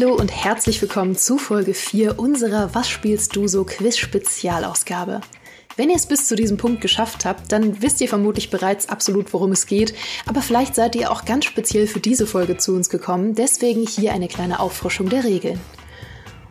Hallo und herzlich willkommen zu Folge 4 unserer Was spielst du so Quiz-Spezialausgabe. Wenn ihr es bis zu diesem Punkt geschafft habt, dann wisst ihr vermutlich bereits absolut, worum es geht, aber vielleicht seid ihr auch ganz speziell für diese Folge zu uns gekommen, deswegen hier eine kleine Auffrischung der Regeln.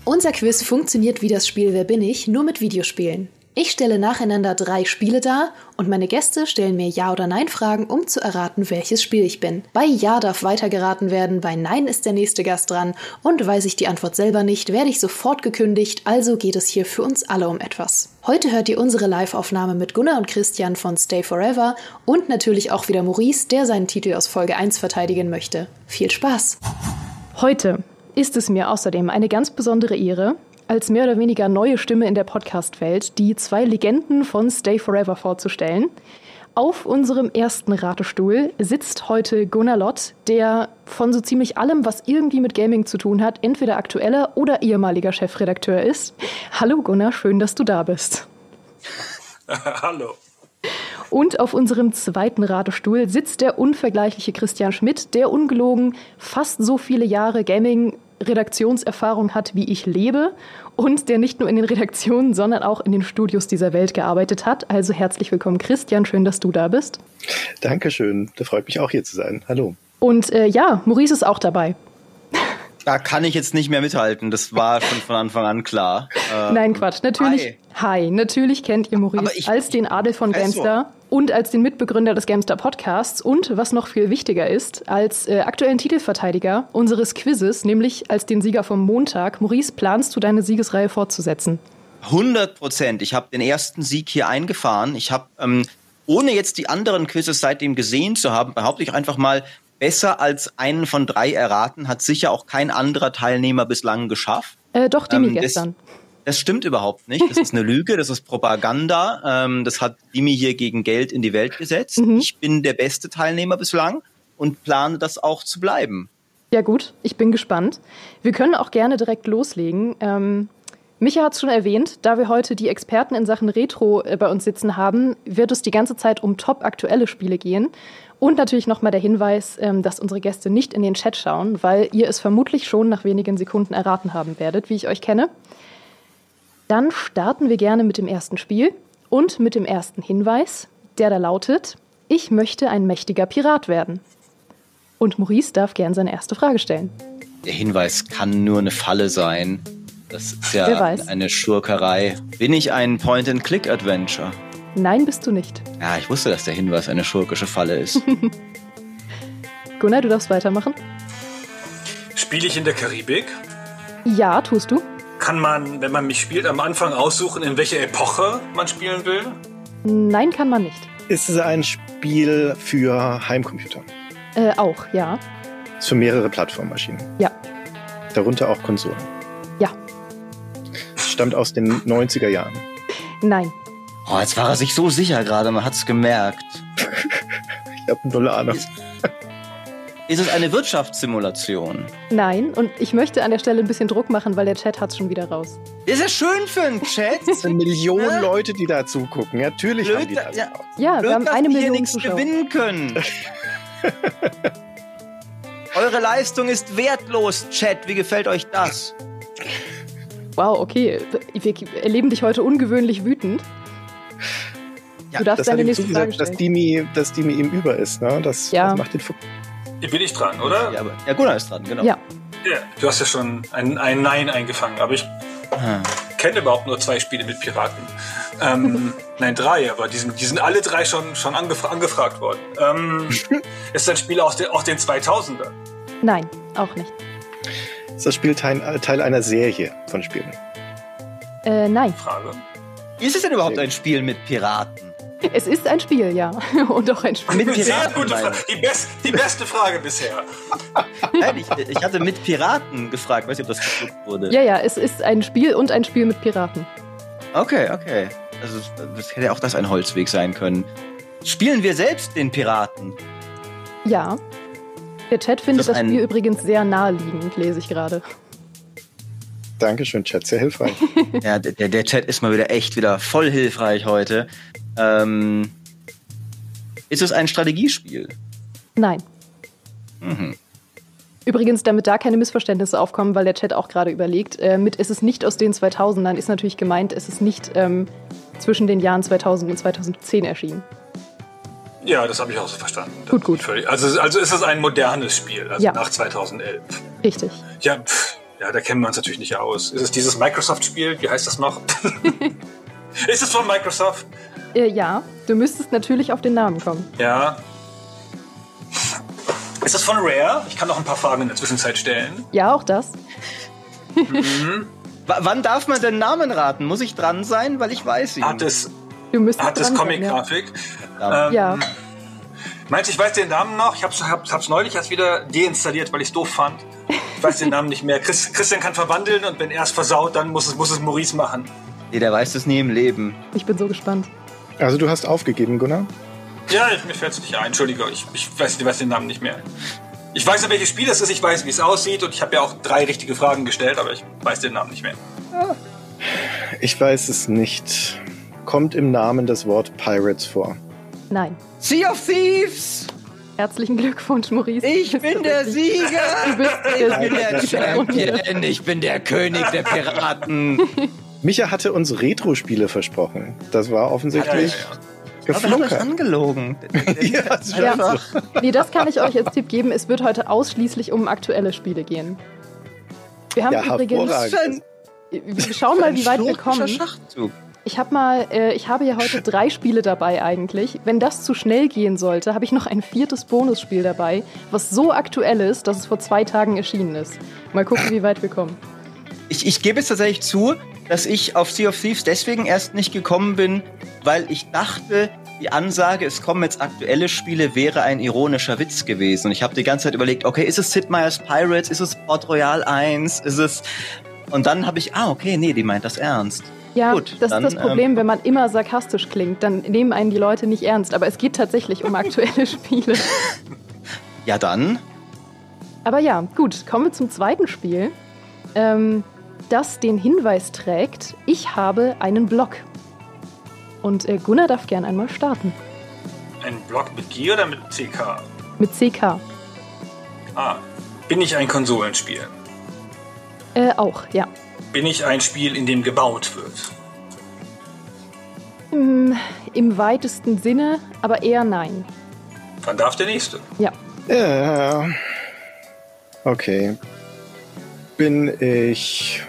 Unser Quiz funktioniert wie das Spiel Wer bin ich, nur mit Videospielen. Ich stelle nacheinander drei Spiele dar und meine Gäste stellen mir Ja- oder Nein-Fragen, um zu erraten, welches Spiel ich bin. Bei Ja darf weitergeraten werden, bei Nein ist der nächste Gast dran und weiß ich die Antwort selber nicht, werde ich sofort gekündigt, also geht es hier für uns alle um etwas. Heute hört ihr unsere Live-Aufnahme mit Gunnar und Christian von Stay Forever und natürlich auch wieder Maurice, der seinen Titel aus Folge 1 verteidigen möchte. Viel Spaß! Heute ist es mir außerdem eine ganz besondere Ehre, als mehr oder weniger neue Stimme in der Podcast-Welt die zwei Legenden von Stay Forever vorzustellen. Auf unserem ersten Ratestuhl sitzt heute Gunnar Lott, der von so ziemlich allem, was irgendwie mit Gaming zu tun hat, entweder aktueller oder ehemaliger Chefredakteur ist. Hallo Gunnar, schön, dass du da bist. Hallo. Und auf unserem zweiten Ratestuhl sitzt der unvergleichliche Christian Schmidt, der ungelogen fast so viele Jahre Gaming Redaktionserfahrung hat, wie ich lebe und der nicht nur in den Redaktionen, sondern auch in den Studios dieser Welt gearbeitet hat. Also herzlich willkommen, Christian. Schön, dass du da bist. Dankeschön. Da freut mich auch hier zu sein. Hallo. Und äh, ja, Maurice ist auch dabei. Da kann ich jetzt nicht mehr mithalten. Das war schon von Anfang an klar. Ähm, Nein, Quatsch. Natürlich, hi. hi. Natürlich kennt ihr Maurice ich, als den Adel von Gamestar und als den Mitbegründer des Gamestar Podcasts und, was noch viel wichtiger ist, als äh, aktuellen Titelverteidiger unseres Quizzes, nämlich als den Sieger vom Montag. Maurice, planst du deine Siegesreihe fortzusetzen? 100 Prozent. Ich habe den ersten Sieg hier eingefahren. Ich habe, ähm, ohne jetzt die anderen Quizzes seitdem gesehen zu haben, behaupte ich einfach mal, besser als einen von drei erraten hat sicher auch kein anderer Teilnehmer bislang geschafft. Äh, doch, Dimi ähm, gestern. Das stimmt überhaupt nicht. Das ist eine Lüge, das ist Propaganda. Ähm, das hat Dimi hier gegen Geld in die Welt gesetzt. Mhm. Ich bin der beste Teilnehmer bislang und plane das auch zu bleiben. Ja gut, ich bin gespannt. Wir können auch gerne direkt loslegen. Ähm, Micha hat es schon erwähnt, da wir heute die Experten in Sachen Retro äh, bei uns sitzen haben, wird es die ganze Zeit um top aktuelle Spiele gehen. Und natürlich nochmal der Hinweis, ähm, dass unsere Gäste nicht in den Chat schauen, weil ihr es vermutlich schon nach wenigen Sekunden erraten haben werdet, wie ich euch kenne. Dann starten wir gerne mit dem ersten Spiel und mit dem ersten Hinweis, der da lautet, ich möchte ein mächtiger Pirat werden. Und Maurice darf gern seine erste Frage stellen. Der Hinweis kann nur eine Falle sein. Das ist ja eine Schurkerei. Bin ich ein Point-and-Click-Adventure? Nein, bist du nicht. Ja, ich wusste, dass der Hinweis eine schurkische Falle ist. Gunnar, du darfst weitermachen. Spiele ich in der Karibik? Ja, tust du. Kann man, wenn man mich spielt, am Anfang aussuchen, in welcher Epoche man spielen will? Nein, kann man nicht. Ist es ein Spiel für Heimcomputer? Äh, auch, ja. Ist für mehrere Plattformmaschinen? Ja. Darunter auch Konsolen? Ja. Stammt aus den 90er Jahren? Nein. Oh, jetzt war er sich so sicher gerade, man hat es gemerkt. ich habe null Ahnung. Ist, es eine Wirtschaftssimulation? Nein, und ich möchte an der Stelle ein bisschen Druck machen, weil der Chat hat es schon wieder raus. Ist es schön für einen Chat? Es sind Millionen Leute, die da zugucken. Natürlich Blöd, haben die das. Ja, ja Blöd, wir haben eine Million nichts Zuschauer. gewinnen können. Eure Leistung ist wertlos, Chat. Wie gefällt euch das? Wow, okay. Wir erleben dich heute ungewöhnlich wütend. Ja, du darfst das deine nächste Frage stellen. Dass Dimi, dass Dimi ihm über ist, ne? Das, ja. das macht den Fuchs. Bin ich dran, oder? Ja, aber, ja, Gunnar ist dran, genau. Ja. ja du hast ja schon ein, ein Nein eingefangen, aber ich hm. kenne überhaupt nur zwei Spiele mit Piraten. Ähm, nein, drei, aber die sind, die sind alle drei schon, schon angefra angefragt worden. Ähm, ist das Spiel aus, den, den 2000er? Nein, auch nicht. Ist das Spiel Teil, Teil einer Serie von Spielen? Äh, nein. Frage. Ist es denn überhaupt ein Spiel mit Piraten? Es ist ein Spiel, ja. Und auch ein Spiel. Mit Piraten. Sehr gute Frage. Die, best, die beste Frage bisher. Nein, ich, ich, hatte mit Piraten gefragt. Weiß nicht, ob das gedruckt wurde. Ja, ja, es ist ein Spiel und ein Spiel mit Piraten. Okay, okay. Also, das hätte auch das ein Holzweg sein können. Spielen wir selbst den Piraten? Ja. Der Chat findet das, das Spiel übrigens sehr naheliegend, lese ich gerade. Dankeschön, Chat, sehr hilfreich. ja, der, der Chat ist mal wieder echt wieder voll hilfreich heute. Ähm, ist es ein Strategiespiel? Nein. Mhm. Übrigens, damit da keine Missverständnisse aufkommen, weil der Chat auch gerade überlegt, äh, mit es ist nicht aus den 2000ern ist natürlich gemeint, es ist nicht ähm, zwischen den Jahren 2000 und 2010 erschienen. Ja, das habe ich auch so verstanden. Gut, gut. Also, also ist es ein modernes Spiel, also ja. nach 2011. Richtig. Ja, pff, ja, da kennen wir uns natürlich nicht aus. Ist es dieses Microsoft-Spiel? Wie heißt das noch? ist es von Microsoft? Äh, ja, du müsstest natürlich auf den Namen kommen. Ja, ist das von Rare? Ich kann noch ein paar Fragen in der Zwischenzeit stellen. Ja, auch das. Mhm. wann darf man den Namen raten? Muss ich dran sein? Weil ich weiß ihn. Hat es, du hat es Comic-Grafik? Ja. Ähm, ja. Meinst du, ich weiß den Namen noch? Ich hab's, hab's, hab's neulich erst wieder deinstalliert, weil ich es doof fand. Ich weiß den Namen nicht mehr. Chris, Christian kann verwandeln und wenn er es versaut, dann muss es, muss es Maurice machen. Nee, der weiß es nie im Leben. Ich bin so gespannt. Also du hast aufgegeben, Gunnar? Ja, mir fällt es nicht ein. Entschuldige, ich, ich weiß, ich weiß den Namen nicht mehr. Ich weiß ja, welches Spiel es ist, ich weiß, wie es aussieht und ich habe ja auch drei richtige Fragen gestellt, aber ich weiß den Namen nicht mehr. Ich weiß es nicht. Kommt im Namen das Wort Pirates vor? Nein. Sea of Thieves! Herzlichen Glückwunsch, Maurice. Ich bin der Sieger! Du bist der, ich bin der Champion! Ich bin der König der Piraten! Micha hatte uns Retro-Spiele versprochen. Das war offensichtlich. Ja, ja, ja geflunkert. Aber angelogen. ja, das ja. Nee, das kann ich euch als Tipp geben. Es wird heute ausschließlich um aktuelle Spiele gehen. Wir haben ja, übrigens. Wir schauen mal, wie weit wir kommen. Schachzug. Ich habe mal, äh, ich habe ja heute drei Spiele dabei eigentlich. Wenn das zu schnell gehen sollte, habe ich noch ein viertes Bonusspiel dabei, was so aktuell ist, dass es vor zwei Tagen erschienen ist. Mal gucken, wie weit wir kommen. Ich, ich gebe es tatsächlich zu, dass ich auf Sea of Thieves deswegen erst nicht gekommen bin, weil ich dachte, die Ansage, es kommen jetzt aktuelle Spiele, wäre ein ironischer Witz gewesen. Und ich habe die ganze Zeit überlegt, okay, ist es Sid Meier's Pirates, ist es Port Royal 1, ist es... Und dann habe ich, ah, okay, nee, die meint das ernst. Ja, Gut, das dann, ist das Problem, ähm, wenn man immer sarkastisch klingt, dann nehmen einen die Leute nicht ernst. Aber es geht tatsächlich um aktuelle Spiele. ja, dann. Aber ja, gut, kommen wir zum zweiten Spiel. Ähm, das den Hinweis trägt, ich habe einen Blog. Und äh, Gunnar darf gern einmal starten. Ein Blog mit G oder mit CK? Mit CK. Ah, bin ich ein Konsolenspiel? Äh, auch, ja. Bin ich ein Spiel, in dem gebaut wird? Im, Im weitesten Sinne, aber eher nein. Dann darf der nächste. Ja. Ja. Okay. Bin ich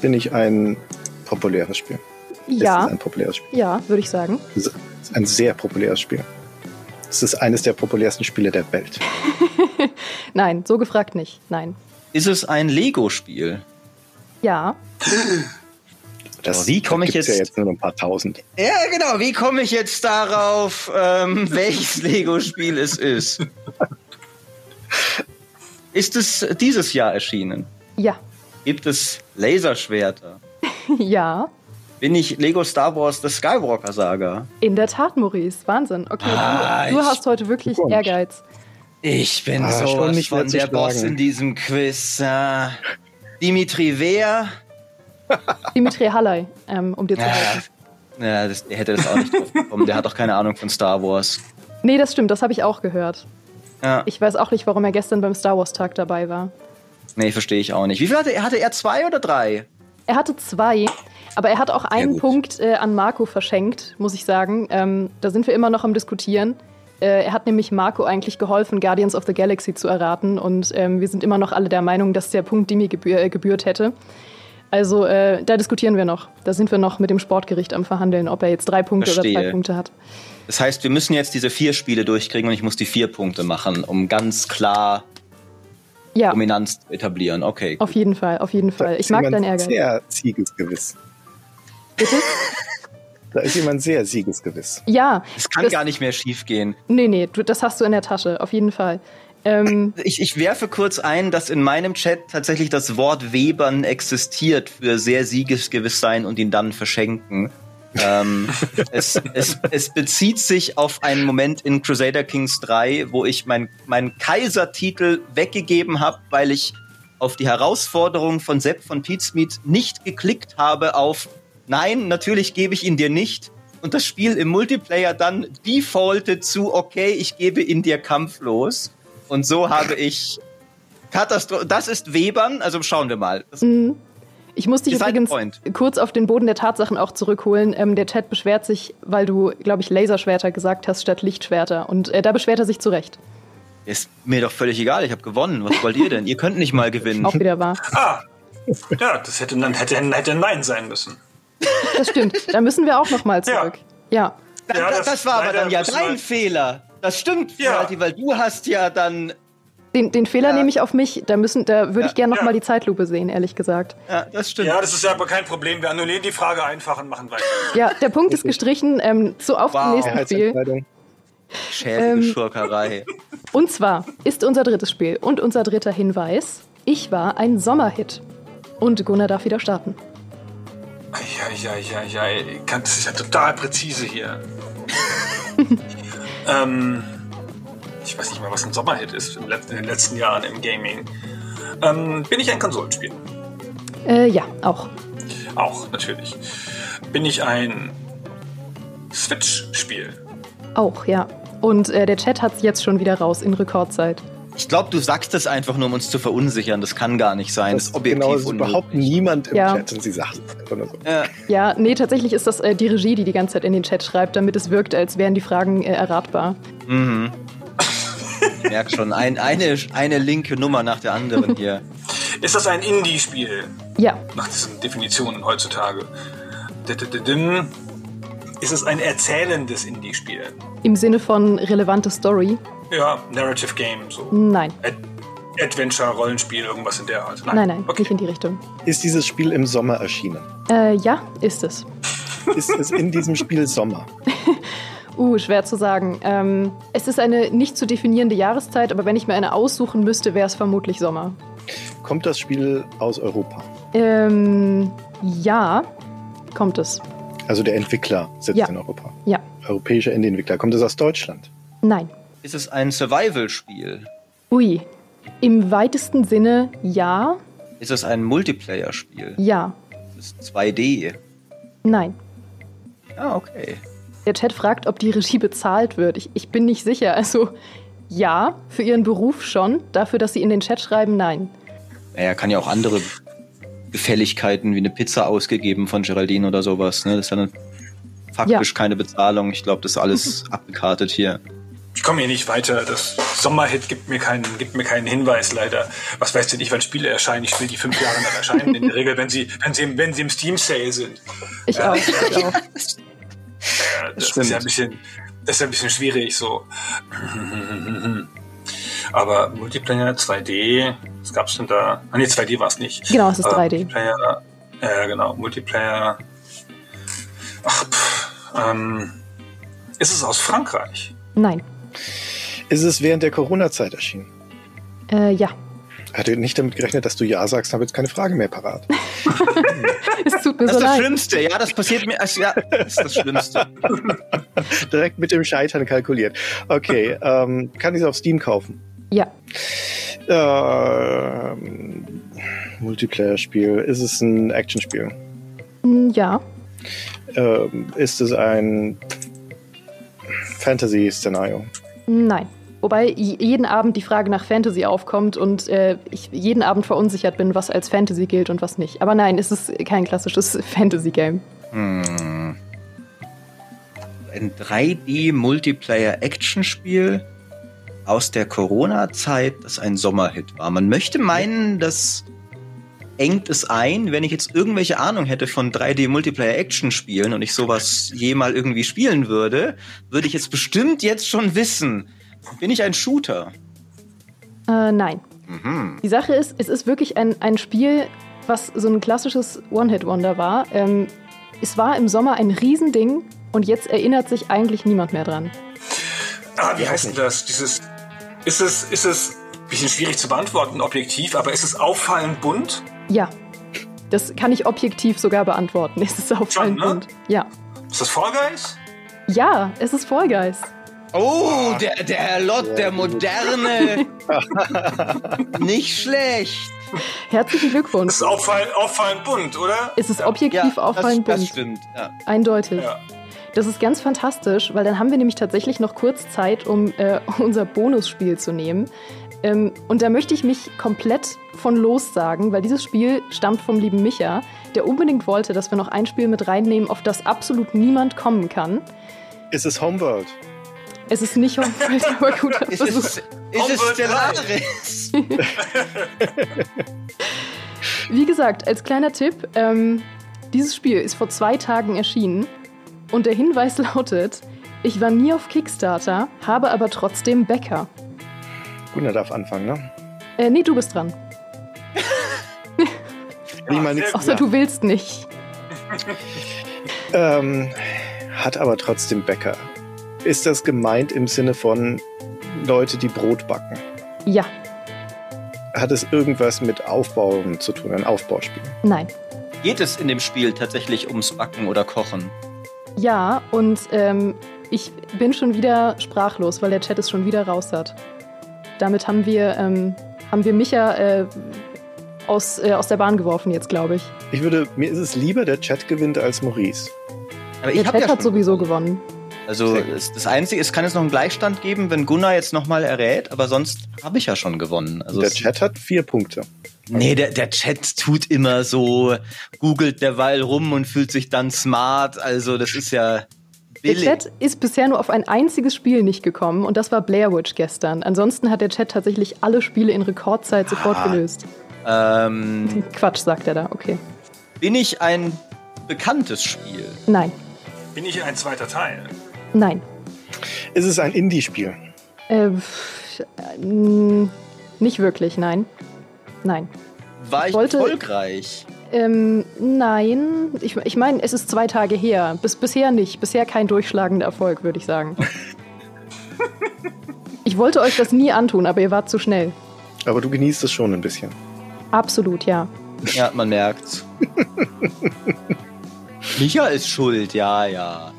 bin ich ein populäres Spiel. Ja. Es ist ein populäres Spiel. Ja, würde ich sagen. Es ist ein sehr populäres Spiel. Es ist eines der populärsten Spiele der Welt. Nein, so gefragt nicht. Nein. Ist es ein Lego-Spiel? Ja. Das, wie komme ich jetzt? Ja jetzt nur ein paar tausend. Ja, genau. Wie komme ich jetzt darauf, ähm, welches Lego-Spiel es ist? ist es dieses Jahr erschienen? Ja. Gibt es Laserschwerter? ja. Bin ich Lego Star Wars The Skywalker Saga? In der Tat, Maurice. Wahnsinn. Okay, ah, du, du hast heute wirklich Ehrgeiz. Ich bin ah, sowas nicht von der Boss in diesem Quiz. Uh, Dimitri wer? Dimitri Halley, ähm, um dir zu helfen. Ja, das, der hätte das auch nicht drauf bekommen. Der hat doch keine Ahnung von Star Wars. Nee, das stimmt. Das habe ich auch gehört. Ja. Ich weiß auch nicht, warum er gestern beim Star Wars Tag dabei war. Nee, verstehe ich auch nicht. Wie viel hatte er? Hatte er zwei oder drei? Er hatte zwei, aber er hat auch einen Punkt äh, an Marco verschenkt, muss ich sagen. Ähm, da sind wir immer noch am Diskutieren. Äh, er hat nämlich Marco eigentlich geholfen, Guardians of the Galaxy zu erraten. Und ähm, wir sind immer noch alle der Meinung, dass der Punkt Dimi gebühr, äh, gebührt hätte. Also äh, da diskutieren wir noch. Da sind wir noch mit dem Sportgericht am Verhandeln, ob er jetzt drei Punkte Verstehe. oder zwei Punkte hat. Das heißt, wir müssen jetzt diese vier Spiele durchkriegen und ich muss die vier Punkte machen, um ganz klar ja. Dominanz etablieren. Okay. Auf jeden Fall, auf jeden Fall. Ich mag dein Ehrgeiz. Sehr siegesgewiss. Bitte? Da ist jemand sehr siegesgewiss. Ja. Es kann das, gar nicht mehr schief gehen. Nee, nee, du, das hast du in der Tasche, auf jeden Fall. Ähm, ich, ich werfe kurz ein, dass in meinem Chat tatsächlich das Wort Webern existiert für sehr siegesgewiss sein und ihn dann verschenken ähm, es, es, es, bezieht sich auf einen Moment in Crusader Kings 3, wo ich meinen mein Kaisertitel weggegeben habe, weil ich auf die Herausforderung von Sepp von Pizmeet nicht geklickt habe auf Nein, natürlich gebe ich ihn dir nicht. Und das Spiel im Multiplayer dann defaultet zu Okay, ich gebe ihn dir kampflos. Und so habe ich Katastrophe. Das ist Webern, also schauen wir mal. Mhm. Ich muss dich übrigens kurz auf den Boden der Tatsachen auch zurückholen. Ähm, der Chat beschwert sich, weil du, glaube ich, Laserschwerter gesagt hast statt Lichtschwerter. Und äh, da beschwert er sich zu Recht. Ist mir doch völlig egal, ich habe gewonnen. Was wollt ihr denn? ihr könnt nicht mal gewinnen. Auch wieder wahr. Ah, ja, das hätte dann hätte, hätte Nein sein müssen. Das stimmt. Da müssen wir auch noch mal zurück. Ja. ja. ja das, das, war aber dann ja dein Fehler. Das stimmt, ja. Weil du hast ja dann den, den Fehler ja. nehme ich auf mich. Da, müssen, da würde ja, ich gerne noch ja. mal die Zeitlupe sehen, ehrlich gesagt. Ja, das stimmt. Ja, das ist ja aber kein Problem. Wir annullieren die Frage einfach und machen weiter. Ja, der Punkt ist gestrichen. Ähm, so auf wow. dem nächsten Spiel. Schäbige ähm, Schurkerei. Und zwar ist unser drittes Spiel und unser dritter Hinweis: Ich war ein Sommerhit. Und Gunnar darf wieder starten. Ja, ja, ja, ja. Das ist ja total präzise hier. ähm ich weiß nicht mal, was ein Sommerhit ist in den letzten Jahren im Gaming. Ähm, bin ich ein Konsolenspiel? Äh, ja, auch. Auch, natürlich. Bin ich ein Switch-Spiel? Auch, ja. Und äh, der Chat hat es jetzt schon wieder raus in Rekordzeit. Ich glaube, du sagst das einfach nur, um uns zu verunsichern. Das kann gar nicht sein. Das, das ist objektiv genau, ist überhaupt niemand im ja. Chat und sie sagt es einfach nur so. Ja. ja, nee, tatsächlich ist das äh, die Regie, die die ganze Zeit in den Chat schreibt, damit es wirkt, als wären die Fragen äh, erratbar. Mhm. Ich merke schon, ein, eine, eine linke Nummer nach der anderen hier. Ist das ein Indie-Spiel? Ja. Nach diesen Definitionen heutzutage. Ist es ein erzählendes Indie-Spiel? Im Sinne von relevante Story? Ja, Narrative Game, so. Nein. Ad Adventure, Rollenspiel, irgendwas in der Art. Nein, nein, nein okay. nicht in die Richtung. Ist dieses Spiel im Sommer erschienen? Äh, ja, ist es. Ist es in diesem Spiel Sommer? Uh, schwer zu sagen. Ähm, es ist eine nicht zu definierende Jahreszeit, aber wenn ich mir eine aussuchen müsste, wäre es vermutlich Sommer. Kommt das Spiel aus Europa? Ähm, ja, kommt es. Also der Entwickler sitzt ja. in Europa? Ja. Europäischer Indie-Entwickler. Kommt es aus Deutschland? Nein. Ist es ein Survival-Spiel? Ui. Im weitesten Sinne ja. Ist es ein Multiplayer-Spiel? Ja. Ist es 2D? Nein. Ah, okay. Der Chat fragt, ob die Regie bezahlt wird. Ich, ich bin nicht sicher. Also ja, für ihren Beruf schon. Dafür, dass sie in den Chat schreiben, nein. Naja, kann ja auch andere Gefälligkeiten wie eine Pizza ausgegeben von Geraldine oder sowas. Ne? Das ist ja eine, faktisch ja. keine Bezahlung. Ich glaube, das ist alles abgekartet hier. Ich komme hier nicht weiter. Das Sommerhit gibt mir keinen, gibt mir keinen Hinweis leider. Was weiß denn ich, wann Spiele erscheinen? Ich spiele die fünf Jahre nach erscheinen. In der Regel, wenn sie, wenn sie, wenn sie im Steam Sale sind. Ich auch. Ich auch. Ja, das Stimmt. ist ja ein bisschen, das ist ja ein bisschen schwierig so. Aber Multiplayer 2D, was gab's denn da? Ah, nee, 2D war es nicht. Genau, es ist 3D. Multiplayer, äh, genau, Multiplayer. Ach, pff, ähm, ist es aus Frankreich? Nein. Ist es während der Corona-Zeit erschienen? Äh, ja. Hatte nicht damit gerechnet, dass du Ja sagst, habe jetzt keine Frage mehr parat. es tut mir das so ist das leid. Schlimmste, ja, das passiert mir. Also, ja, das ist das Schlimmste. Direkt mit dem Scheitern kalkuliert. Okay, ähm, kann ich es auf Steam kaufen? Ja. Ähm, Multiplayer-Spiel. Ist es ein Action-Spiel? Mm, ja. Ähm, ist es ein Fantasy-Szenario? Nein. Wobei jeden Abend die Frage nach Fantasy aufkommt und äh, ich jeden Abend verunsichert bin, was als Fantasy gilt und was nicht. Aber nein, es ist kein klassisches Fantasy-Game. Hm. Ein 3D-Multiplayer-Action-Spiel aus der Corona-Zeit, das ein Sommerhit war. Man möchte meinen, das engt es ein, wenn ich jetzt irgendwelche Ahnung hätte von 3D-Multiplayer-Action-Spielen und ich sowas je mal irgendwie spielen würde, würde ich jetzt bestimmt jetzt schon wissen, bin ich ein Shooter? Äh, nein. Mhm. Die Sache ist, es ist wirklich ein, ein Spiel, was so ein klassisches One-Hit-Wonder war. Ähm, es war im Sommer ein Riesending und jetzt erinnert sich eigentlich niemand mehr dran. Ah, wie heißt denn das? Dieses, ist es, ist es, bisschen schwierig zu beantworten, objektiv, aber ist es auffallend bunt? Ja. Das kann ich objektiv sogar beantworten. Es ist auffallend Schon, ne? bunt. Ja. Ist das Fall Guys? Ja, es ist Fall Guys. Oh, der, der Herr Lott, der Moderne. Nicht schlecht. Herzlichen Glückwunsch. Es ist auffallend, auffallend bunt, oder? Es ist objektiv ja, auffallend das, bunt. Das stimmt, ja. Eindeutig. Ja. Das ist ganz fantastisch, weil dann haben wir nämlich tatsächlich noch kurz Zeit, um äh, unser Bonusspiel zu nehmen. Ähm, und da möchte ich mich komplett von los sagen, weil dieses Spiel stammt vom lieben Micha, der unbedingt wollte, dass wir noch ein Spiel mit reinnehmen, auf das absolut niemand kommen kann. Ist es Homeworld? Es ist nicht Homeworld, aber gut. ist, es, ist es Stellaris? Wie gesagt, als kleiner Tipp, ähm, dieses Spiel ist vor zwei Tagen erschienen und der Hinweis lautet, ich war nie auf Kickstarter, habe aber trotzdem Bäcker. Gunnar darf anfangen, ne? Äh, nee, du bist dran. ja, mal Außer du willst nicht. ähm, hat aber trotzdem Bäcker. Ist das gemeint im Sinne von Leute, die Brot backen? Ja. Hat es irgendwas mit Aufbauen zu tun, ein Aufbauspiel? Nein. Geht es in dem Spiel tatsächlich ums Backen oder Kochen? Ja, und ähm, ich bin schon wieder sprachlos, weil der Chat es schon wieder raus hat. Damit haben wir, ähm, haben wir Micha äh, aus, äh, aus der Bahn geworfen jetzt, glaube ich. Ich würde, mir ist es lieber, der Chat gewinnt als Maurice. Aber der Chat ja hat sowieso gewonnen. Also das Einzige, es kann jetzt noch einen Gleichstand geben, wenn Gunnar jetzt nochmal errät, aber sonst habe ich ja schon gewonnen. Also der Chat hat vier Punkte. Nee, der, der Chat tut immer so, googelt derweil rum und fühlt sich dann smart. Also das ist ja billig. Der Chat ist bisher nur auf ein einziges Spiel nicht gekommen und das war Blair Witch gestern. Ansonsten hat der Chat tatsächlich alle Spiele in Rekordzeit sofort ah. gelöst. Ähm, Quatsch, sagt er da, okay. Bin ich ein bekanntes Spiel? Nein. Bin ich ein zweiter Teil? Nein. Ist es ein Indie-Spiel? Äh, nicht wirklich, nein. Nein. War ich, wollte, erfolgreich? Ähm, nein. Ich, ich meine, es ist zwei Tage her. Bis, bisher nicht. Bisher kein durchschlagender Erfolg, würde ich sagen. ich wollte euch das nie antun, aber ihr wart zu schnell. Aber du genießt es schon ein bisschen. Absolut, ja. Ja, man merkt's. Micha ist schuld, ja, ja.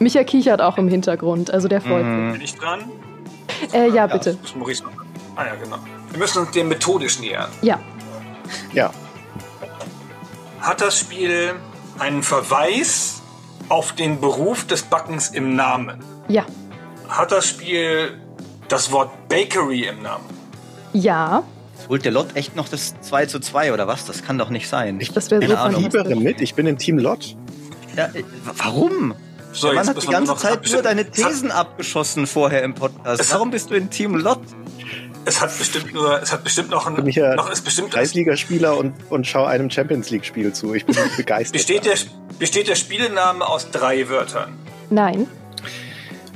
Micha kichert auch im Hintergrund, also der freut mhm. sich. Bin ich dran? Äh, ja, bitte. Das muss Maurice machen. Ah ja, genau. Wir müssen uns dem methodisch nähern. Ja. Ja. Hat das Spiel einen Verweis auf den Beruf des Backens im Namen? Ja. Hat das Spiel das Wort Bakery im Namen? Ja. Holt der Lot echt noch das 2 zu 2 oder was? Das kann doch nicht sein. Ich das wäre so fiebere mit, ich bin im Team Lot. Ja, äh, warum? So, der Mann hat die ganze Zeit nur deine Thesen abgeschossen vorher im Podcast. Warum bist du in Team Lot? Es hat bestimmt nur, es hat bestimmt noch ein, bin ich ja noch ist bestimmt Kreisligaspieler und, und schaue einem Champions League Spiel zu. Ich bin begeistert. Besteht der, besteht der Spielename aus drei Wörtern? Nein.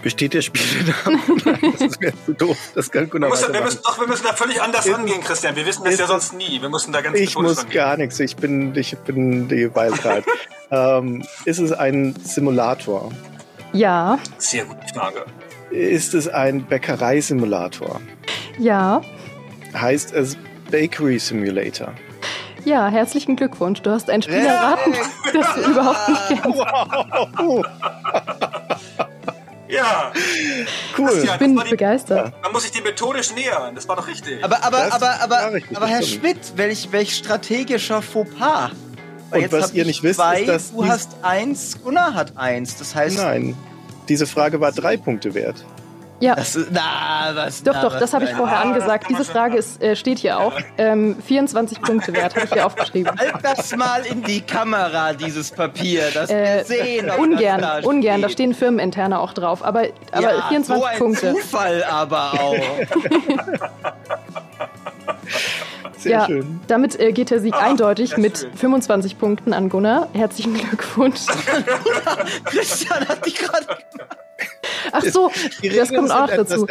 Besteht der? Nein, das wäre zu doof. Das kann wir müssen, wir, müssen, doch, wir müssen da völlig anders ich, rangehen, Christian. Wir wissen das ja sonst nie. Wir müssen da ganz Ich muss gar nichts. Ich bin, ich bin die Wildcard. ähm, ist es ein Simulator? Ja. Sehr gute Frage. Ist es ein Bäckereisimulator? Ja. Heißt es Bakery Simulator? Ja, herzlichen Glückwunsch. Du hast ein Spiel erraten, das du überhaupt nicht kennst. Wow. Ja. Cool. Ich bin die, begeistert. Man muss sich dem methodisch nähern. Das war doch richtig. Aber, aber, das aber, aber, aber Herr Schmidt, welch, welch strategischer Fauxpas. Und was ihr nicht wisst, zwei, ist, dass du hast eins, Gunnar hat eins. Das heißt. Nein. Diese Frage war drei Punkte wert. Ja. Das, na, was, doch, na, doch, das habe ich vorher ah, angesagt. Diese Frage ist, äh, steht hier auch. Ähm, 24 Punkte wert, habe ich hier aufgeschrieben. Halt das mal in die Kamera, dieses Papier, das äh, wir sehen. Ungern, da ungern. Da stehen Firmeninterne auch drauf. Aber, aber ja, 24 so ein Punkte. Zufall aber auch. Sehr ja, schön. Damit äh, geht der Sieg ah, eindeutig mit schön. 25 Punkten an Gunnar. Herzlichen Glückwunsch. Christian hat dich gerade Ach so, das kommt auch dazu.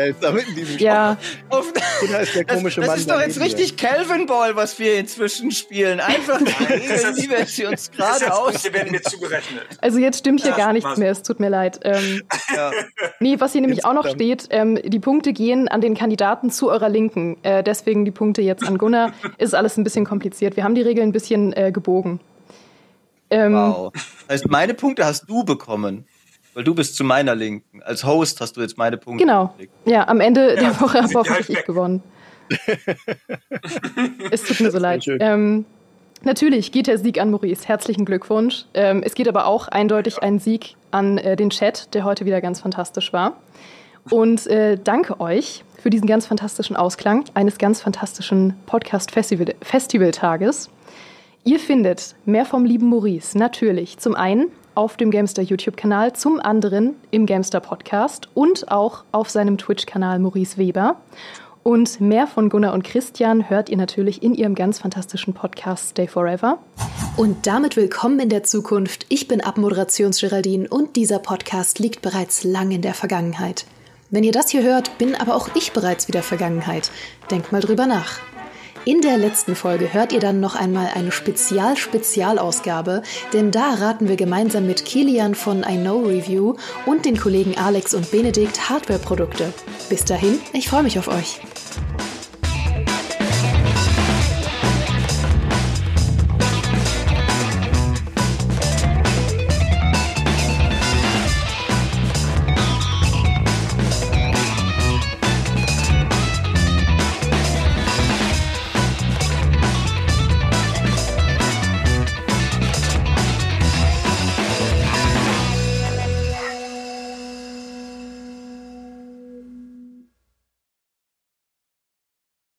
ja. Auf, ist der komische das, das ist doch jetzt richtig Calvin Ball, was wir inzwischen spielen. Einfach die wie sie uns gerade aus. werden mir zugerechnet. Also jetzt stimmt hier ja, gar nichts mehr, es tut mir leid. Ähm, ja. Nee, was hier nämlich jetzt auch noch steht, ähm, die Punkte gehen an den Kandidaten zu eurer Linken. Äh, deswegen die Punkte jetzt an Gunnar. ist alles ein bisschen kompliziert. Wir haben die Regeln ein bisschen äh, gebogen. Ähm, wow. Das heißt, meine Punkte hast du bekommen. Weil du bist zu meiner Linken. Als Host hast du jetzt meine Punkte. Genau. Gekriegt. Ja, am Ende ja, der Woche habe hoffentlich ich gewonnen. es tut mir so leid. Ähm, natürlich geht der Sieg an Maurice. Herzlichen Glückwunsch. Ähm, es geht aber auch eindeutig ein Sieg an äh, den Chat, der heute wieder ganz fantastisch war. Und äh, danke euch für diesen ganz fantastischen Ausklang eines ganz fantastischen Podcast-Festival-Tages. Ihr findet mehr vom lieben Maurice natürlich zum einen auf dem Gamester YouTube-Kanal, zum anderen im Gamester Podcast und auch auf seinem Twitch-Kanal Maurice Weber. Und mehr von Gunnar und Christian hört ihr natürlich in ihrem ganz fantastischen Podcast Stay Forever. Und damit willkommen in der Zukunft. Ich bin Abmoderations-Geraldine und dieser Podcast liegt bereits lang in der Vergangenheit. Wenn ihr das hier hört, bin aber auch ich bereits wieder Vergangenheit. Denkt mal drüber nach. In der letzten Folge hört ihr dann noch einmal eine Spezial-Spezialausgabe, denn da raten wir gemeinsam mit Kilian von I Know Review und den Kollegen Alex und Benedikt Hardware-Produkte. Bis dahin, ich freue mich auf euch.